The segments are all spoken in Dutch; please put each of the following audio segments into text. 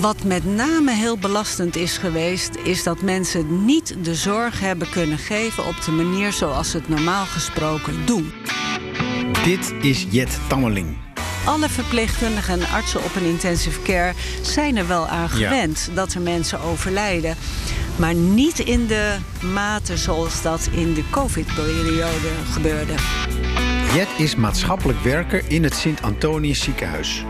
Wat met name heel belastend is geweest, is dat mensen niet de zorg hebben kunnen geven op de manier zoals ze het normaal gesproken doen. Dit is Jet Tammeling. Alle verpleegkundigen en artsen op een intensive care zijn er wel aan gewend dat er mensen overlijden. Maar niet in de mate zoals dat in de COVID-periode gebeurde. Jet is maatschappelijk werker in het Sint-Antonius ziekenhuis.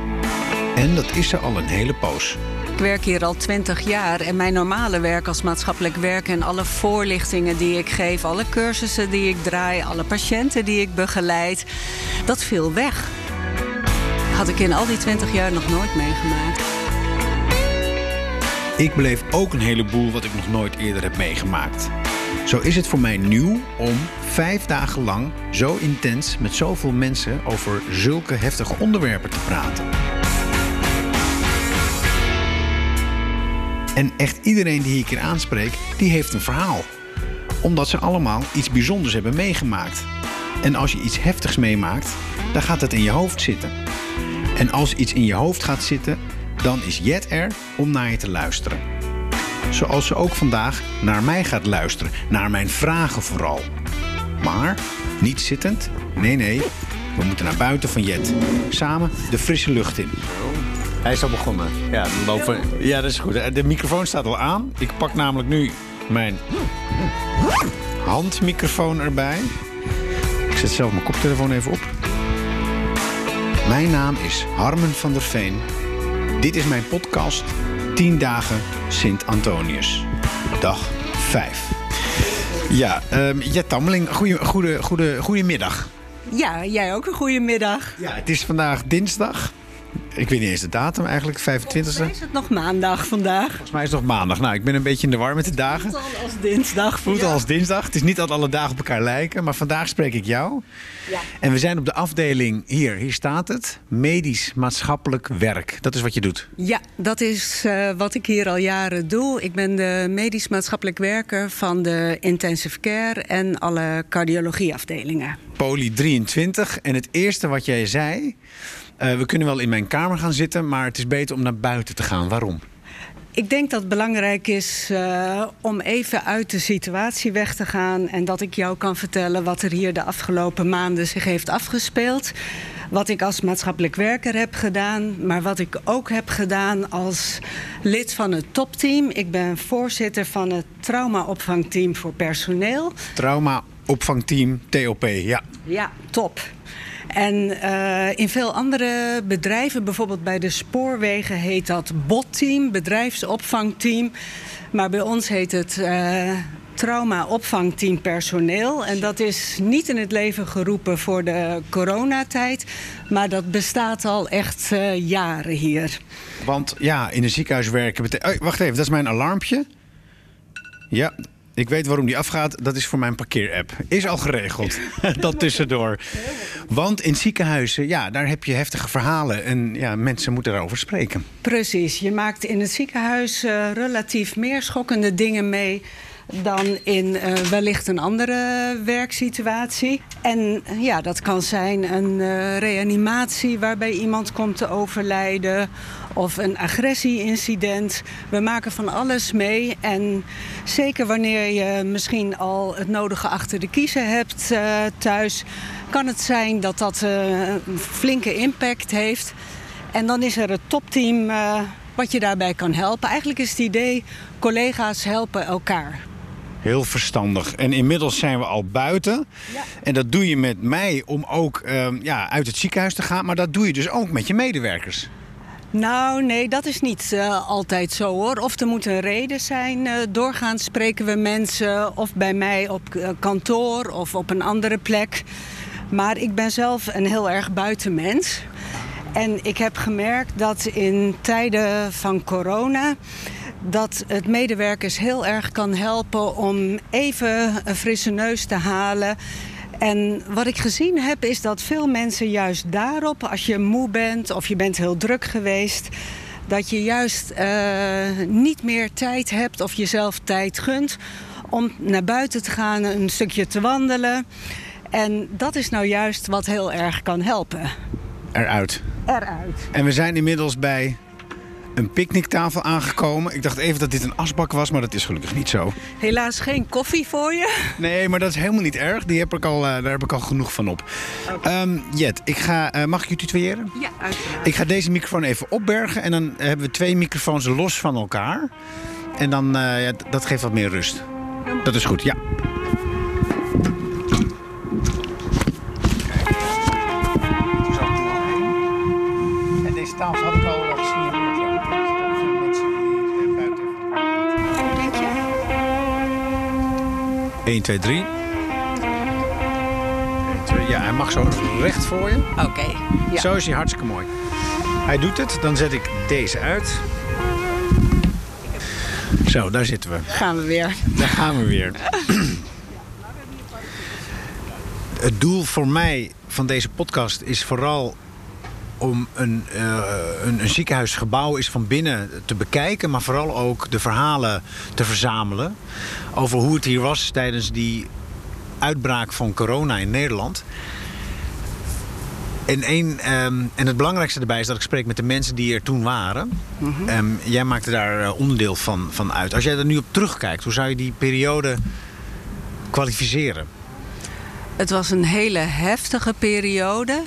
En dat is ze al een hele poos. Werk hier al twintig jaar en mijn normale werk als maatschappelijk werker en alle voorlichtingen die ik geef, alle cursussen die ik draai, alle patiënten die ik begeleid, dat viel weg. Had ik in al die twintig jaar nog nooit meegemaakt. Ik beleef ook een heleboel wat ik nog nooit eerder heb meegemaakt. Zo is het voor mij nieuw om vijf dagen lang zo intens met zoveel mensen over zulke heftige onderwerpen te praten. En echt iedereen die ik hier aanspreek, die heeft een verhaal. Omdat ze allemaal iets bijzonders hebben meegemaakt. En als je iets heftigs meemaakt, dan gaat het in je hoofd zitten. En als iets in je hoofd gaat zitten, dan is Jet er om naar je te luisteren. Zoals ze ook vandaag naar mij gaat luisteren, naar mijn vragen vooral. Maar niet zittend, nee nee, we moeten naar buiten van Jet. Samen de frisse lucht in. Hij is al begonnen. Ja, lopen. ja, dat is goed. De microfoon staat al aan. Ik pak namelijk nu mijn handmicrofoon erbij. Ik zet zelf mijn koptelefoon even op. Mijn naam is Harmen van der Veen. Dit is mijn podcast 10 dagen Sint-Antonius. Dag 5. Ja, um, Jet Tammeling, goede, goede, goede, goedemiddag. Ja, jij ook een goede middag. Ja, het is vandaag dinsdag. Ik weet niet eens de datum eigenlijk, 25e. Volgens is het nog maandag vandaag. Volgens mij is het nog maandag. Nou, ik ben een beetje in de war met de dagen. Voelt al als dinsdag. Voelt al als dinsdag. Het is niet dat alle dagen op elkaar lijken, maar vandaag spreek ik jou. Ja. En we zijn op de afdeling hier. Hier staat het. Medisch maatschappelijk werk. Dat is wat je doet. Ja, dat is uh, wat ik hier al jaren doe. Ik ben de medisch maatschappelijk werker van de intensive care en alle cardiologieafdelingen. Poli 23. En het eerste wat jij zei uh, we kunnen wel in mijn kamer gaan zitten, maar het is beter om naar buiten te gaan. Waarom? Ik denk dat het belangrijk is uh, om even uit de situatie weg te gaan. En dat ik jou kan vertellen wat er hier de afgelopen maanden zich heeft afgespeeld. Wat ik als maatschappelijk werker heb gedaan, maar wat ik ook heb gedaan als lid van het topteam. Ik ben voorzitter van het traumaopvangteam voor personeel. Traumaopvangteam TOP, ja. Ja, top. En uh, in veel andere bedrijven, bijvoorbeeld bij de spoorwegen, heet dat botteam, bedrijfsopvangteam. Maar bij ons heet het uh, trauma-opvangteam personeel. En dat is niet in het leven geroepen voor de coronatijd. Maar dat bestaat al echt uh, jaren hier. Want ja, in een ziekenhuis werken. Oh, wacht even, dat is mijn alarmpje. Ja, ik weet waarom die afgaat. Dat is voor mijn parkeerapp. Is al geregeld. dat tussendoor. Want in ziekenhuizen, ja, daar heb je heftige verhalen. En ja, mensen moeten daarover spreken. Precies. Je maakt in het ziekenhuis uh, relatief meer schokkende dingen mee dan in uh, wellicht een andere werksituatie. En ja, dat kan zijn een uh, reanimatie waarbij iemand komt te overlijden of een agressieincident. We maken van alles mee. En zeker wanneer je misschien al het nodige achter de kiezen hebt thuis, kan het zijn dat dat een flinke impact heeft. En dan is er het topteam wat je daarbij kan helpen. Eigenlijk is het idee, collega's helpen elkaar. Heel verstandig. En inmiddels zijn we al buiten. Ja. En dat doe je met mij om ook um, ja, uit het ziekenhuis te gaan. Maar dat doe je dus ook met je medewerkers. Nou, nee, dat is niet uh, altijd zo hoor. Of er moet een reden zijn. Uh, doorgaans spreken we mensen of bij mij op uh, kantoor of op een andere plek. Maar ik ben zelf een heel erg buitenmens. En ik heb gemerkt dat in tijden van corona dat het medewerkers heel erg kan helpen om even een frisse neus te halen. En wat ik gezien heb is dat veel mensen juist daarop, als je moe bent of je bent heel druk geweest, dat je juist uh, niet meer tijd hebt of jezelf tijd gunt om naar buiten te gaan, een stukje te wandelen. En dat is nou juist wat heel erg kan helpen. Eruit. Eruit. En we zijn inmiddels bij een picknicktafel aangekomen. Ik dacht even dat dit een asbak was, maar dat is gelukkig niet zo. Helaas geen koffie voor je. Nee, maar dat is helemaal niet erg. Die heb ik al, eh, daar heb ik al genoeg van op. Ehm, Jet, ik ga, eh, mag ik je tutoyeren? Ja, uiteraard. Ik ga deze microfoon even opbergen en dan hebben we twee microfoons los van elkaar. En dan, ja, dat geeft wat meer rust. Dat is goed, ja. 1, 2, 3. Ja, hij mag zo recht voor je. Oké. Ja. Zo is hij hartstikke mooi. Hij doet het, dan zet ik deze uit. Zo, daar zitten we. Gaan we weer. Daar gaan we weer. Het doel voor mij van deze podcast is vooral om een, eh, een, een ziekenhuisgebouw is van binnen te bekijken, maar vooral ook de verhalen te verzamelen over hoe het hier was tijdens die uitbraak van corona in Nederland. En, één, ehm, en het belangrijkste erbij is dat ik spreek met de mensen die er toen waren. Ehm, jij maakte daar eh, onderdeel van, van uit. Als jij er nu op terugkijkt, hoe zou je die periode kwalificeren? Het was een hele heftige periode.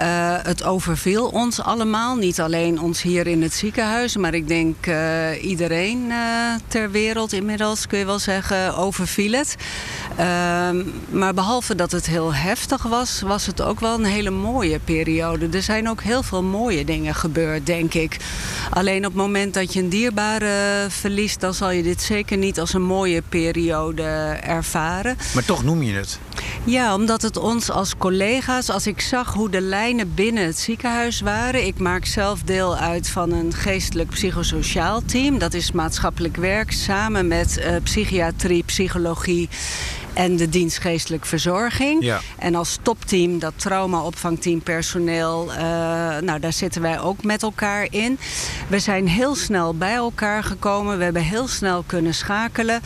Uh, het overviel ons allemaal. Niet alleen ons hier in het ziekenhuis, maar ik denk uh, iedereen uh, ter wereld inmiddels, kun je wel zeggen, overviel het. Ehm, maar behalve dat het heel heftig was, was het ook wel een hele mooie periode. Er zijn ook heel veel mooie dingen gebeurd, denk ik. Alleen op het moment dat je een dierbare verliest, dan zal je dit zeker niet als een mooie periode ervaren. Maar toch noem je het. Ja, omdat het ons als collega's, als ik zag hoe de lijnen binnen het ziekenhuis waren. Ik maak zelf deel uit van een geestelijk psychosociaal team. Dat is maatschappelijk werk samen met uh, psychiatrie, psychologie en de dienst geestelijk verzorging. Ja. En als topteam, dat trauma-opvangteam personeel, uh, nou daar zitten wij ook met elkaar in. We zijn heel snel bij elkaar gekomen. We hebben heel snel kunnen schakelen.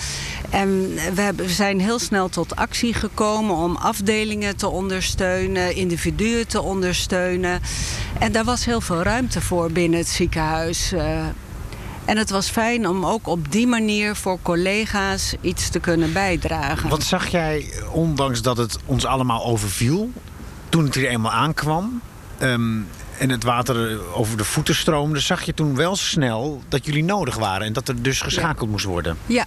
En we, hebben, we zijn heel snel tot actie gekomen om afdelingen te ondersteunen, individuen te ondersteunen. En daar was heel veel ruimte voor binnen het ziekenhuis. Uh, en het was fijn om ook op die manier voor collega's iets te kunnen bijdragen. Wat zag jij, ondanks dat het ons allemaal overviel, toen het er eenmaal aankwam um, en het water over de voeten stroomde, zag je toen wel snel dat jullie nodig waren en dat er dus geschakeld ja. moest worden? Ja,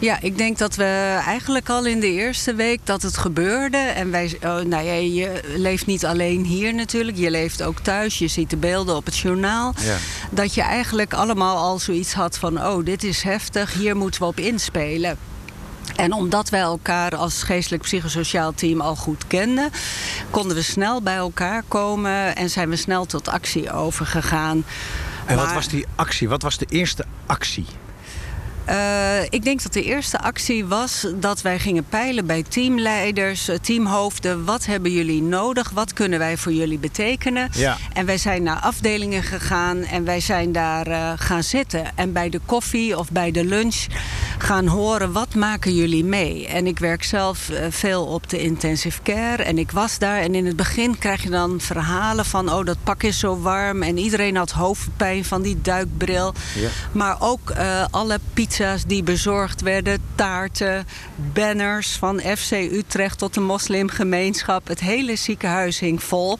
ja, ik denk dat we eigenlijk al in de eerste week dat het gebeurde. En wij, oh, nou ja, je leeft niet alleen hier natuurlijk. Je leeft ook thuis. Je ziet de beelden op het journaal. Ja. Dat je eigenlijk allemaal al zoiets had van... oh, dit is heftig, hier moeten we op inspelen. En omdat wij elkaar als geestelijk psychosociaal team al goed kenden, konden we snel bij elkaar komen en zijn we snel tot actie overgegaan. En wat was die actie? Wat was de eerste actie? Uh, ik denk dat de eerste actie was dat wij gingen peilen bij teamleiders, teamhoofden. Wat hebben jullie nodig? Wat kunnen wij voor jullie betekenen? Ja. En wij zijn naar afdelingen gegaan en wij zijn daar uh, gaan zitten. En bij de koffie of bij de lunch gaan horen wat maken jullie mee. En ik werk zelf uh, veel op de intensive care en ik was daar. En in het begin krijg je dan verhalen van oh dat pak is zo warm. En iedereen had hoofdpijn van die duikbril. Ja. Maar ook alle pizza's die bezorgd werden, taarten, banners van FC Utrecht tot de moslimgemeenschap. Het hele ziekenhuis hing vol.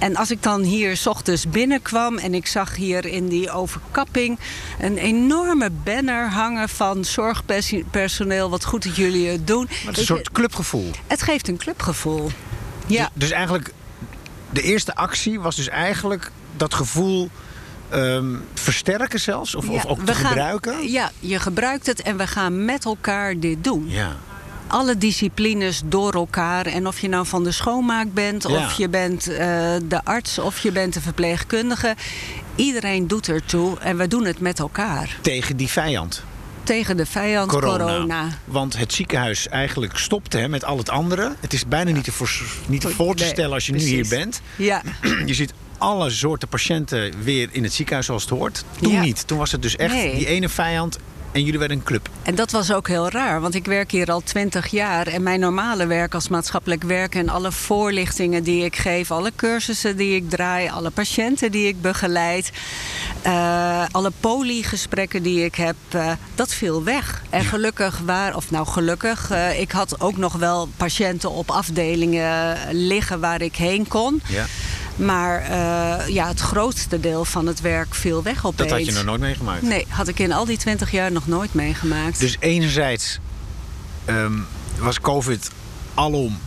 En als ik dan hier s ochtends binnenkwam en ik zag hier in die overkapping een enorme banner hangen van zorgpersoneel, wat goed dat jullie het doen. Maar het is een soort clubgevoel. Het geeft een clubgevoel. Ja. Dus, dus eigenlijk, de eerste actie was dus eigenlijk dat gevoel um, versterken zelfs? Of, ja, of ook te gaan, gebruiken? Ja, je gebruikt het en we gaan met elkaar dit doen. Ja. Alle disciplines door elkaar. En of je nou van de schoonmaak bent, Ja. of je bent uh, de arts, of je bent de verpleegkundige. Iedereen doet ertoe en we doen het met elkaar. Tegen die vijand. Tegen de vijand corona. corona. Want het ziekenhuis eigenlijk stopte hè, met al het andere. Het is bijna niet te, voor, niet te voor te Nee, stellen als je nu hier bent. Ja, Je ziet alle soorten patiënten weer in het ziekenhuis zoals het hoort. Toen Ja. niet. Toen was het dus echt Nee. die ene vijand En jullie werden een club. En dat was ook heel raar, want ik werk hier al twintig jaar. En mijn normale werk als maatschappelijk werk en alle voorlichtingen die ik geef, alle cursussen die ik draai, alle patiënten die ik begeleid, uh, alle polygesprekken die ik heb, uh, dat viel weg. En gelukkig waar, of nou gelukkig, uh, ik had ook nog wel patiënten op afdelingen liggen waar ik heen kon. Ja. Maar uh, ja, het grootste deel van het werk viel weg opeens. Dat had je nog nooit meegemaakt? Nee, had ik in al die twintig jaar nog nooit meegemaakt. Dus enerzijds um, was COVID alom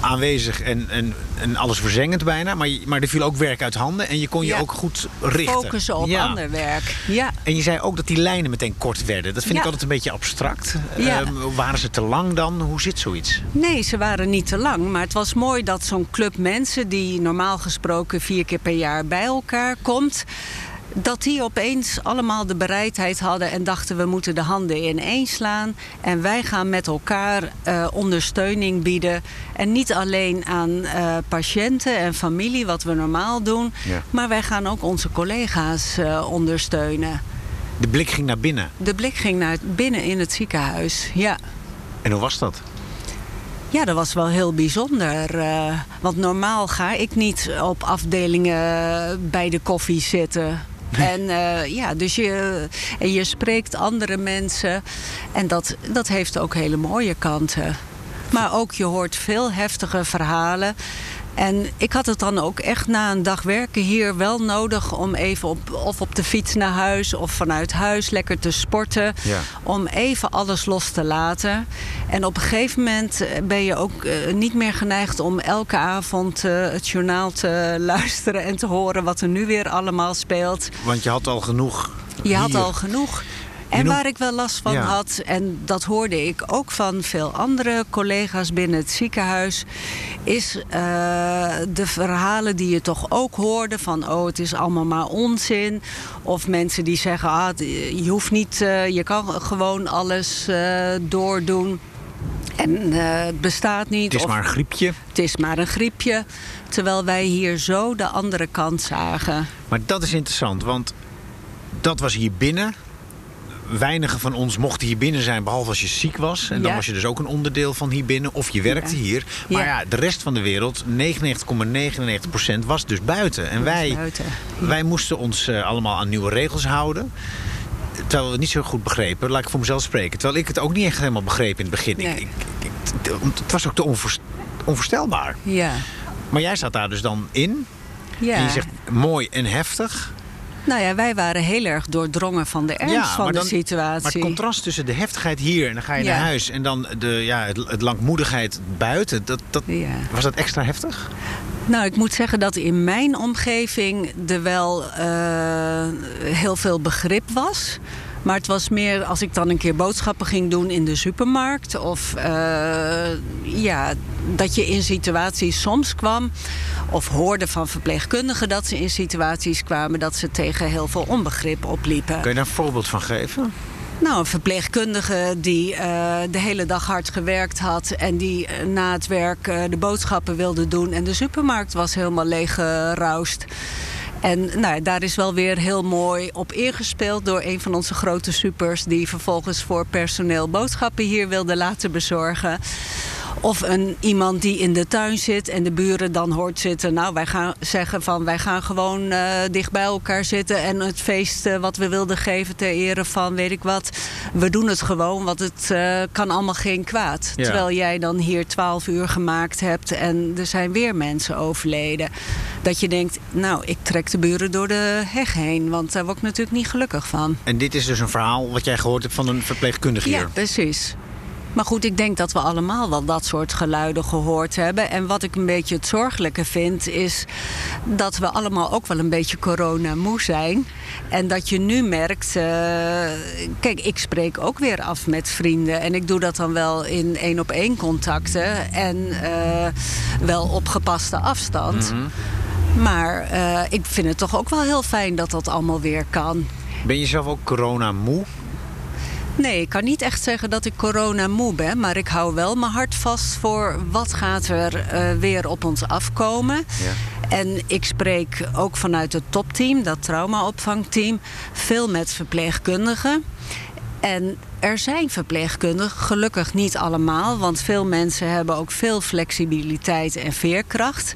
aanwezig en, en, en alles verzengend bijna. Maar, je, maar er viel ook werk uit handen en je kon je Ja. ook goed richten. Focussen op Ja. ander werk. Ja. En je zei ook dat die lijnen meteen kort werden. Dat vind ik altijd een beetje abstract. Ehm, waren ze te lang dan? Hoe zit zoiets? Nee, ze waren niet te lang. Maar het was mooi dat zo'n club mensen... die normaal gesproken vier keer per jaar bij elkaar komt... dat die opeens allemaal de bereidheid hadden en dachten... we moeten de handen ineen slaan. En wij gaan met elkaar eh, ondersteuning bieden. En niet alleen aan eh, patiënten en familie, wat we normaal doen... Ja. maar wij gaan ook onze collega's eh, ondersteunen. De blik ging naar binnen. De blik ging naar binnen in het ziekenhuis, ja. En hoe was dat? Ja, dat was wel heel bijzonder. want normaal ga ik niet op afdelingen bij de koffie zitten. En eh, ja, dus je, en je spreekt andere mensen. En dat, dat heeft ook hele mooie kanten. Maar ook je hoort veel heftige verhalen. En ik had het dan ook echt na een dag werken hier wel nodig om even op, of op de fiets naar huis of vanuit huis lekker te sporten. Ja. Om even alles los te laten. En op een gegeven moment eh, ben je ook eh, niet meer geneigd om elke avond eh, het journaal te luisteren en te horen wat er nu weer allemaal speelt. Want je had al genoeg. Je had al genoeg. En waar ik wel last van Ja. had, en dat hoorde ik ook van veel andere collega's binnen het ziekenhuis, is eh, de verhalen die je toch ook hoorde van oh het is allemaal maar onzin. Of mensen die zeggen ah, je hoeft niet, eh, je kan gewoon alles eh, doordoen. En het bestaat niet. Het is maar een griepje. het is maar een griepje. Terwijl wij hier zo de andere kant zagen. Maar dat is interessant, want dat was hier binnen. Weinigen van ons mochten hier binnen zijn, behalve als je ziek was. En dan Ja. was je dus ook een onderdeel van hier binnen. Of je werkte Ja. hier. Maar ja. Ja. de rest van de wereld, 99,99% was dus buiten. En wij, buiten. wij moesten ons eh, allemaal aan nieuwe regels houden. Terwijl we het niet zo goed begrepen. Laat ik voor mezelf spreken. Terwijl ik het ook niet echt helemaal begreep in het begin. Nee. Ik, ik, ik- het was ook te onvoors- onvoorstelbaar. Ja. Maar jij zat daar dus dan in. ja. En je zegt mooi en heftig. Nou ja, wij waren heel erg doordrongen van de ernst van de situatie. Maar het contrast tussen de heftigheid hier en dan ga je Ja. naar huis. En dan de, ja, het, het langmoedigheid buiten. Dat, dat, Ja. Was dat extra heftig? Nou, ik moet zeggen dat in mijn omgeving er wel eh, heel veel begrip was. Maar het was meer als ik dan een keer boodschappen ging doen in de supermarkt. Of eh, ja, dat je in situaties soms kwam. Of hoorde van verpleegkundigen dat ze in situaties kwamen dat ze tegen heel veel onbegrip opliepen. Kun je daar een voorbeeld van geven? Nou, een verpleegkundige die eh, de hele dag hard gewerkt had en die eh, na het werk de boodschappen wilde doen en de supermarkt was helemaal leeggeroust. En nou, daar is wel weer heel mooi op ingespeeld door een van onze grote supers die vervolgens voor personeel boodschappen hier wilde laten bezorgen. Of een, iemand die in de tuin zit en de buren dan hoort zitten. Nou, wij gaan zeggen van wij gaan gewoon eh, dicht bij elkaar zitten. En het feest eh, wat we wilden geven ter ere van weet ik wat. We doen het gewoon, want het eh, kan allemaal geen kwaad. Ja. Terwijl jij dan hier 12 uur gemaakt hebt en er zijn weer mensen overleden. Dat je denkt, nou, ik trek de buren door de heg heen. Want daar word ik natuurlijk niet gelukkig van. En dit is dus een verhaal wat jij gehoord hebt van een verpleegkundige hier. Ja, precies. Maar goed, ik denk dat we allemaal wel dat soort geluiden gehoord hebben. En wat ik een beetje het zorgelijke vind, is dat we allemaal ook wel een beetje corona-moe zijn. En dat je nu merkt. eh, kijk, ik spreek ook weer af met vrienden. En ik doe dat dan wel in één op één contacten. En eh, wel op gepaste afstand. Maar eh, ik vind het toch ook wel heel fijn dat dat allemaal weer kan. Ben je zelf ook corona moe? Nee, ik kan niet echt zeggen dat ik corona moe ben. Maar ik hou wel mijn hart vast voor wat gaat er eh, weer op ons afkomen. Ja. En ik spreek ook vanuit het topteam, dat traumaopvangteam, veel met verpleegkundigen. En er zijn verpleegkundigen, gelukkig niet allemaal, want veel mensen hebben ook veel flexibiliteit en veerkracht.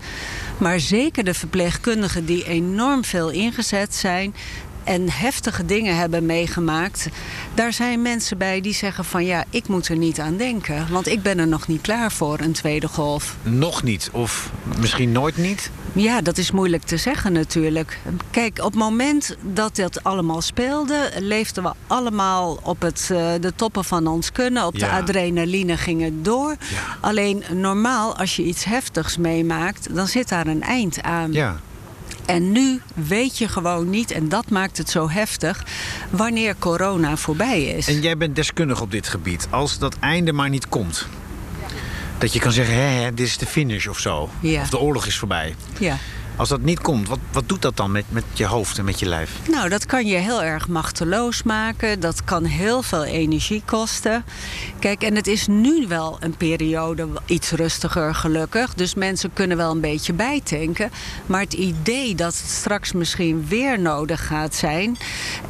Maar zeker de verpleegkundigen die enorm veel ingezet zijn, en heftige dingen hebben meegemaakt. Daar zijn mensen bij die zeggen van ja, ik moet er niet aan denken. Want ik ben er nog niet klaar voor, een tweede golf. Nog niet? Of misschien nooit niet? Ja, dat is moeilijk te zeggen natuurlijk. Kijk, op het moment dat dat allemaal speelde, leefden we allemaal op het, uh, de toppen van ons kunnen. Op de adrenaline gingen door. Ja. Alleen normaal, als je iets heftigs meemaakt, dan zit daar een eind aan. Ja. En nu weet je gewoon niet, en dat maakt het zo heftig, wanneer corona voorbij is. En jij bent deskundig op dit gebied. Als dat einde maar niet komt, dat je kan zeggen, hé, dit is de finish of zo. Ja. Of de oorlog is voorbij. Ja. Als dat niet komt, wat, wat doet dat dan met, met je hoofd en met je lijf? Nou, dat kan je heel erg machteloos maken. Dat kan heel veel energie kosten. Kijk, en het is nu wel een periode iets rustiger, gelukkig. Dus mensen kunnen wel een beetje bijtanken. Maar het idee dat het straks misschien weer nodig gaat zijn...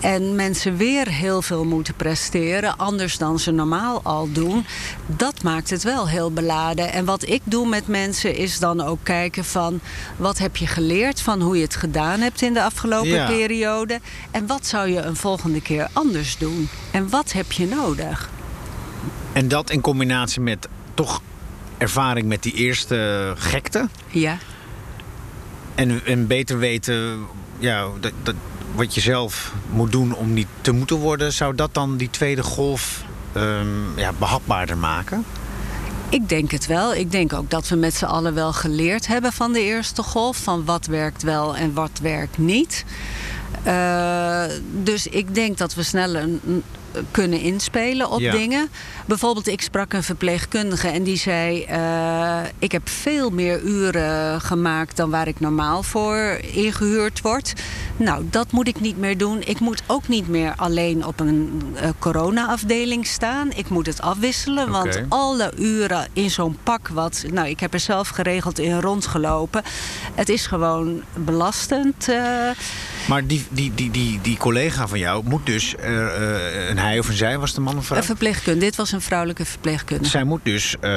en mensen weer heel veel moeten presteren... anders dan ze normaal al doen... dat maakt het wel heel beladen. En wat ik doe met mensen is dan ook kijken van... wat heb je geleerd van hoe je het gedaan hebt in de afgelopen periode? En wat zou je een volgende keer anders doen? En wat heb je nodig? En dat in combinatie met toch ervaring met die eerste gekte? Ja. En, en beter weten ja, dat, dat, wat je zelf moet doen om niet te moeten worden, zou dat dan die tweede golf um, ja, behapbaarder maken? Ik denk het wel. Ik denk ook dat we met z'n allen wel geleerd hebben van de eerste golf. Van wat werkt wel en wat werkt niet. Uh, dus ik denk dat we sneller kunnen inspelen op dingen. Bijvoorbeeld, ik sprak een verpleegkundige en die zei... Uh, ik heb veel meer uren gemaakt dan waar ik normaal voor ingehuurd word. Nou, dat moet ik niet meer doen. Ik moet ook niet meer alleen op een uh, corona-afdeling staan. Ik moet het afwisselen, okay. want alle uren in zo'n pak wat... Nou, ik heb er zelf geregeld in rondgelopen. Het is gewoon belastend. Uh, maar die, die, die, die, die collega van jou moet dus, uh, een hij of een zij was de man of vrouw? Een verpleegkundige. Dit was een vrouwelijke verpleegkundige. Zij moet dus uh,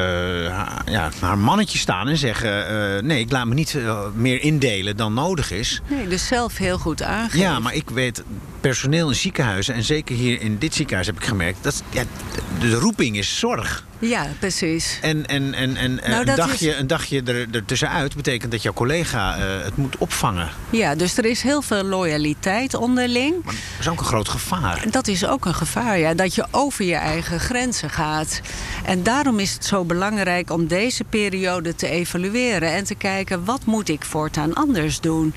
ja, haar mannetje staan en zeggen... nee, ik laat me niet meer indelen dan nodig is. Nee, dus zelf heel goed aangeven. Ja, maar ik weet personeel in ziekenhuizen... en zeker hier in dit ziekenhuis heb ik gemerkt... dat ja, de roeping is zorg. Ja, precies. En, en, en, en nou, een, dagje, is... een dagje er, er tussenuit betekent dat jouw collega uh, het moet opvangen. Ja, dus er is heel veel loyaliteit onderling. Maar dat is ook een groot gevaar. Dat is ook een gevaar, ja. Dat je over je eigen grenzen gaat. En daarom is het zo belangrijk om deze periode te evalueren... en te kijken, wat moet ik voortaan anders doen?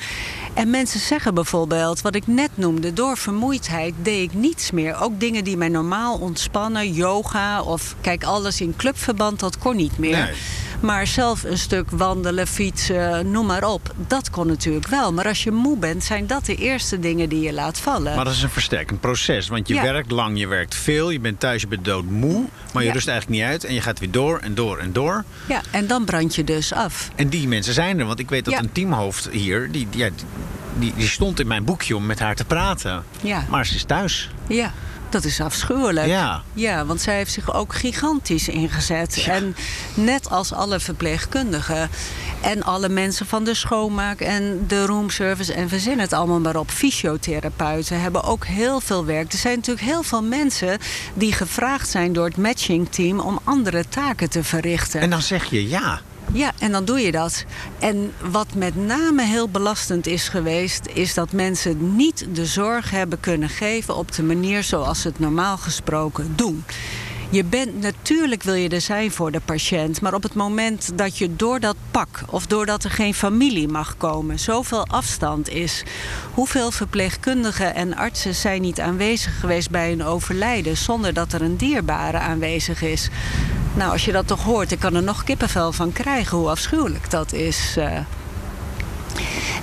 En mensen zeggen bijvoorbeeld, wat ik net noemde... door vermoeidheid deed ik niets meer. Ook dingen die mij normaal ontspannen, yoga of kijk, alles in clubverband, dat kon niet meer. Maar zelf een stuk wandelen, fietsen, noem maar op. Dat kon natuurlijk wel. Maar als je moe bent, zijn dat de eerste dingen die je laat vallen. Maar dat is een versterkend proces. Want je ja. werkt lang, je werkt veel. Je bent thuis, je bent doodmoe. Maar je ja. rust eigenlijk niet uit. En je gaat weer door en door en door. Ja, en dan brand je dus af. En die mensen zijn er. Want ik weet dat ja. een teamhoofd hier... Die, ja, die, die stond in mijn boekje om met haar te praten. Ja. Maar ze is thuis. Ja. Dat is afschuwelijk. Ja. ja, want zij heeft zich ook gigantisch ingezet. Ja. En net als alle verpleegkundigen en alle mensen van de schoonmaak en de roomservice en verzin het allemaal maar op. Fysiotherapeuten hebben ook heel veel werk. Er zijn natuurlijk heel veel mensen die gevraagd zijn door het matchingteam om andere taken te verrichten. En dan zeg je ja. Ja, en dan doe je dat. En wat met name heel belastend is geweest, is dat mensen niet de zorg hebben kunnen geven op de manier zoals ze het normaal gesproken doen. Je bent, natuurlijk wil je er zijn voor de patiënt, maar op het moment dat je door dat pak of doordat er geen familie mag komen, zoveel afstand is. Hoeveel verpleegkundigen en artsen zijn niet aanwezig geweest bij een overlijden zonder dat er een dierbare aanwezig is? Nou, als je dat toch hoort, ik kan er nog kippenvel van krijgen hoe afschuwelijk dat is. Uh...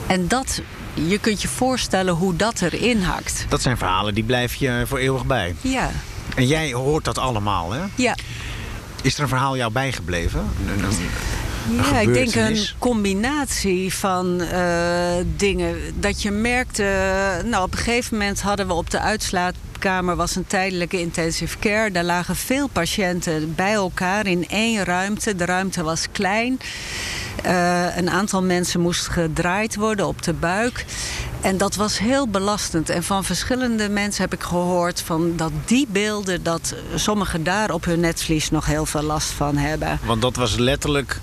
En dat, je kunt je voorstellen hoe dat erin hakt. Dat zijn verhalen die blijf je voor eeuwig bij. Ja. En jij hoort dat allemaal, hè? Ja. Is er een verhaal jou bijgebleven? Ja, ik denk een combinatie van uh, dingen. Dat je merkte, nou op een gegeven moment hadden we op de uitslaatkamer was een tijdelijke intensive care. Daar lagen veel patiënten bij elkaar in één ruimte. De ruimte was klein. Uh, een aantal mensen moest gedraaid worden op de buik. En dat was heel belastend. En van verschillende mensen heb ik gehoord van dat die beelden... dat sommigen daar op hun netvlies nog heel veel last van hebben. Want dat was letterlijk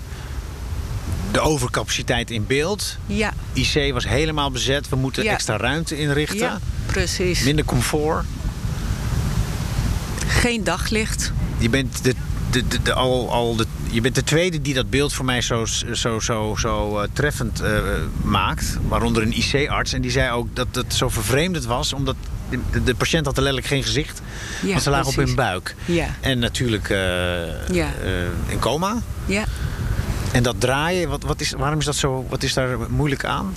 de overcapaciteit in beeld. Ja. IC was helemaal bezet. We moeten extra ruimte inrichten. Ja, precies. Minder comfort. Geen daglicht. Je bent de de, de, de, al, al de, je bent de tweede die dat beeld voor mij zo, zo, zo, zo uh, treffend uh, maakt. Waaronder een IC-arts. En die zei ook dat het zo vervreemdend was. Omdat de, de patiënt had letterlijk geen gezicht. Ja, want ze lagen op hun buik. Ja. En natuurlijk uh, ja. in coma. Ja. En dat draaien, wat, wat is, waarom is dat zo, wat is daar moeilijk aan?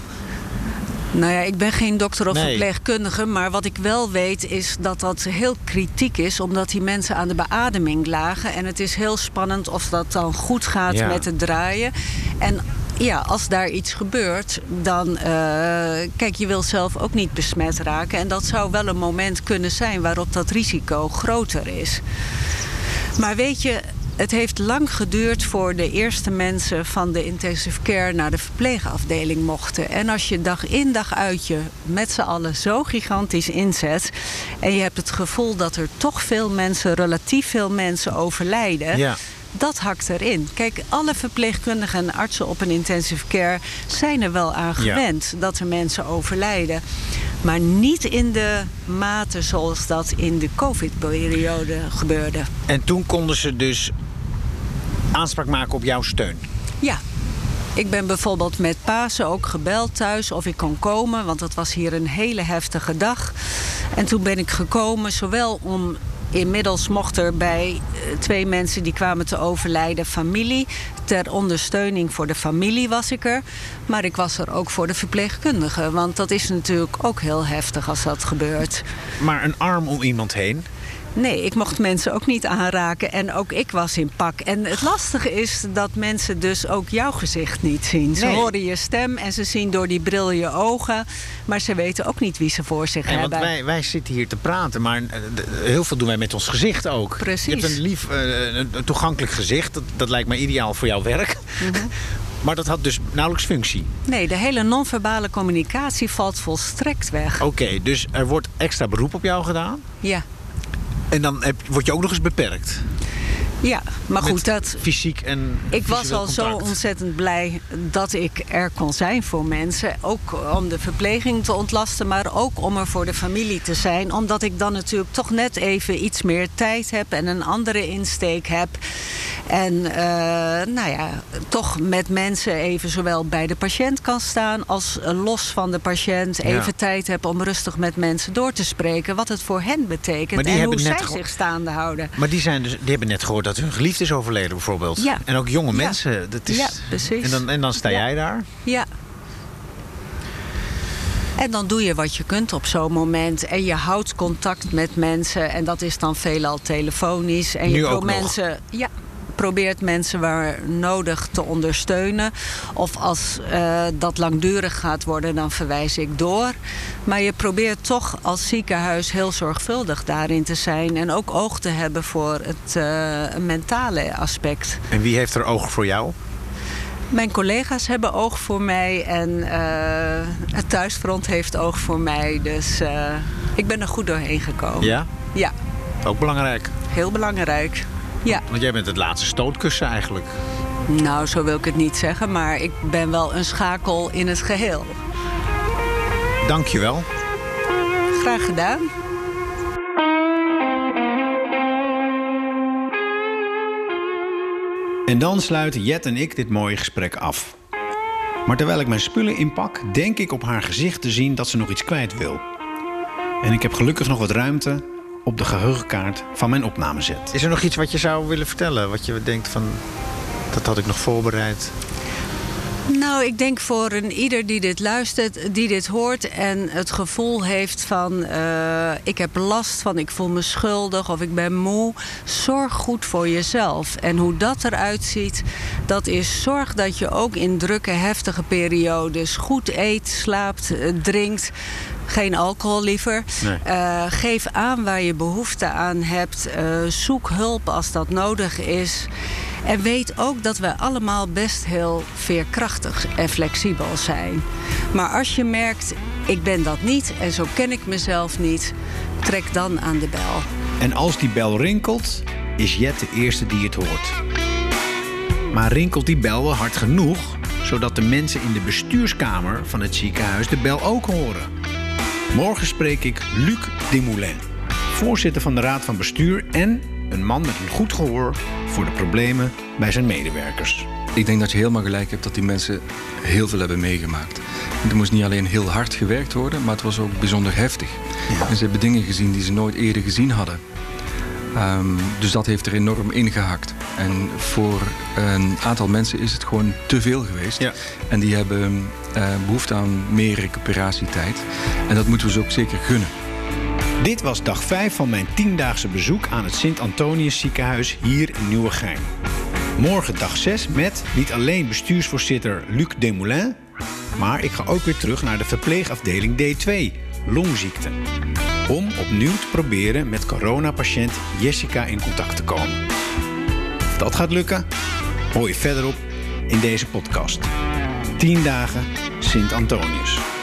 Nou ja, ik ben geen dokter of verpleegkundige. Maar wat ik wel weet is dat dat heel kritiek is. Omdat die mensen aan de beademing lagen. En het is heel spannend of dat dan goed gaat met het draaien. En ja, als daar iets gebeurt, dan... Uh, kijk, je wil zelf ook niet besmet raken. En dat zou wel een moment kunnen zijn waarop dat risico groter is. Maar weet je, het heeft lang geduurd voor de eerste mensen van de intensive care naar de verpleegafdeling mochten. En als je dag in dag uit je met z'n allen zo gigantisch inzet. en je hebt het gevoel dat er toch veel mensen, relatief veel mensen overlijden. Ja dat hakt erin. Kijk, alle verpleegkundigen en artsen op een intensive care zijn er wel aan gewend dat er mensen overlijden. Maar niet in de mate zoals dat in de COVID-periode gebeurde. En toen konden ze dus aanspraak maken op jouw steun? Ja. Ik ben bijvoorbeeld met Pasen ook gebeld thuis of ik kon komen, want dat was hier een hele heftige dag. En toen ben ik gekomen, zowel om Inmiddels mocht er bij eh, twee mensen die kwamen te overlijden familie. Ter ondersteuning voor de familie was ik er. Maar ik was er ook voor de verpleegkundigen. Want dat is natuurlijk ook heel heftig als dat gebeurt. Maar een arm om iemand heen? Nee, ik mocht mensen ook niet aanraken en ook ik was in pak. En het lastige is dat mensen dus ook jouw gezicht niet zien. Ze horen je stem en ze zien door die bril je ogen. Maar ze weten ook niet wie ze voor zich hebben. Want wij, wij zitten hier te praten, maar eh, heel veel doen wij met ons gezicht ook. Precies. Je hebt een lief, een toegankelijk gezicht. Dat, dat lijkt mij ideaal voor jouw werk. Mhm. Maar dat had dus nauwelijks functie. Nee, de hele non-verbale communicatie valt volstrekt weg. Oké, dus er wordt extra beroep op jou gedaan? Ja. En dan heb, word je ook nog eens beperkt. Ja, maar goed, dat... Fysiek en Ik was al zo ontzettend blij dat ik er kon zijn voor mensen. Ook om de verpleging te ontlasten, maar ook om er voor de familie te zijn. Omdat ik dan natuurlijk toch net even iets meer tijd heb en een andere insteek heb. En uh, nou ja, toch met mensen even zowel bij de patiënt kan staan als los van de patiënt. Even tijd heb om rustig met mensen door te spreken. Wat het voor hen betekent en hoe zij zich staande houden. Maar die, zijn dus, die hebben net gehoord dat hun geliefde is overleden bijvoorbeeld. Ja. En ook jonge mensen. Dat is, ja, precies. En dan, en dan sta jij daar? Ja. En dan doe je wat je kunt op zo'n moment. En je houdt contact met mensen. En dat is dan veelal telefonisch. En nu je ook mensen. Nog. Ja, probeert mensen waar nodig te ondersteunen. Of als uh, dat langdurig gaat worden, dan verwijs ik door. Maar je probeert toch als ziekenhuis heel zorgvuldig daarin te zijn. En ook oog te hebben voor het uh, mentale aspect. En wie heeft er oog voor jou? Mijn collega's hebben oog voor mij en uh, het thuisfront heeft oog voor mij. Dus uh, ik ben er goed doorheen gekomen. Ja? Ja. Ook belangrijk? Heel belangrijk. Ja. Want jij bent het laatste stootkussen eigenlijk. Nou, zo wil ik het niet zeggen, maar ik ben wel een schakel in het geheel. Dank je wel. Graag gedaan. En dan sluiten Jet en ik dit mooie gesprek af. Maar terwijl ik mijn spullen inpak, denk ik op haar gezicht te zien dat ze nog iets kwijt wil. En ik heb gelukkig nog wat ruimte op de geheugenkaart van mijn opnamezet. Is er nog iets wat je zou willen vertellen? Wat je denkt van, dat had ik nog voorbereid? Nou, ik denk voor een ieder die dit luistert, die dit hoort en het gevoel heeft van uh, ik heb last van, ik voel me schuldig of ik ben moe. Zorg goed voor jezelf. En hoe dat eruit ziet, dat is zorg dat je ook in drukke, heftige periodes goed eet, slaapt, eh, drinkt. Geen alcohol liever. Nee. Uh, geef aan waar je behoefte aan hebt. Uh, zoek hulp als dat nodig is. En weet ook dat we allemaal best heel veerkrachtig en flexibel zijn. Maar als je merkt, ik ben dat niet en zo ken ik mezelf niet, trek dan aan de bel. En als die bel rinkelt, is Jet de eerste die het hoort. Maar rinkelt die bel wel hard genoeg, zodat de mensen in de bestuurskamer van het ziekenhuis de bel ook horen? Morgen spreek ik Luc Demoulin, voorzitter van de Raad van Bestuur en een man met een goed gehoor voor de problemen bij zijn medewerkers. Ik denk dat je helemaal gelijk hebt dat die mensen heel veel hebben meegemaakt. Er moest niet alleen heel hard gewerkt worden, maar het was ook bijzonder heftig. En ze hebben dingen gezien die ze nooit eerder gezien hadden. Um, dus dat heeft er enorm ingehakt. En voor een aantal mensen is het gewoon te veel geweest. Ja. En die hebben uh, behoefte aan meer recuperatietijd. En dat moeten we ze ook zeker gunnen. Dit was dag 5 van mijn tiendaagse bezoek aan het Sint-Antonius ziekenhuis hier in Nieuwegein. Morgen dag 6 met niet alleen bestuursvoorzitter Luc Desmoulins, maar ik ga ook weer terug naar de verpleegafdeling D2, longziekte. Om opnieuw te proberen met coronapatiënt Jessica in contact te komen. Of dat gaat lukken, hoor je verderop in deze podcast. 10 dagen Sint-Antonius.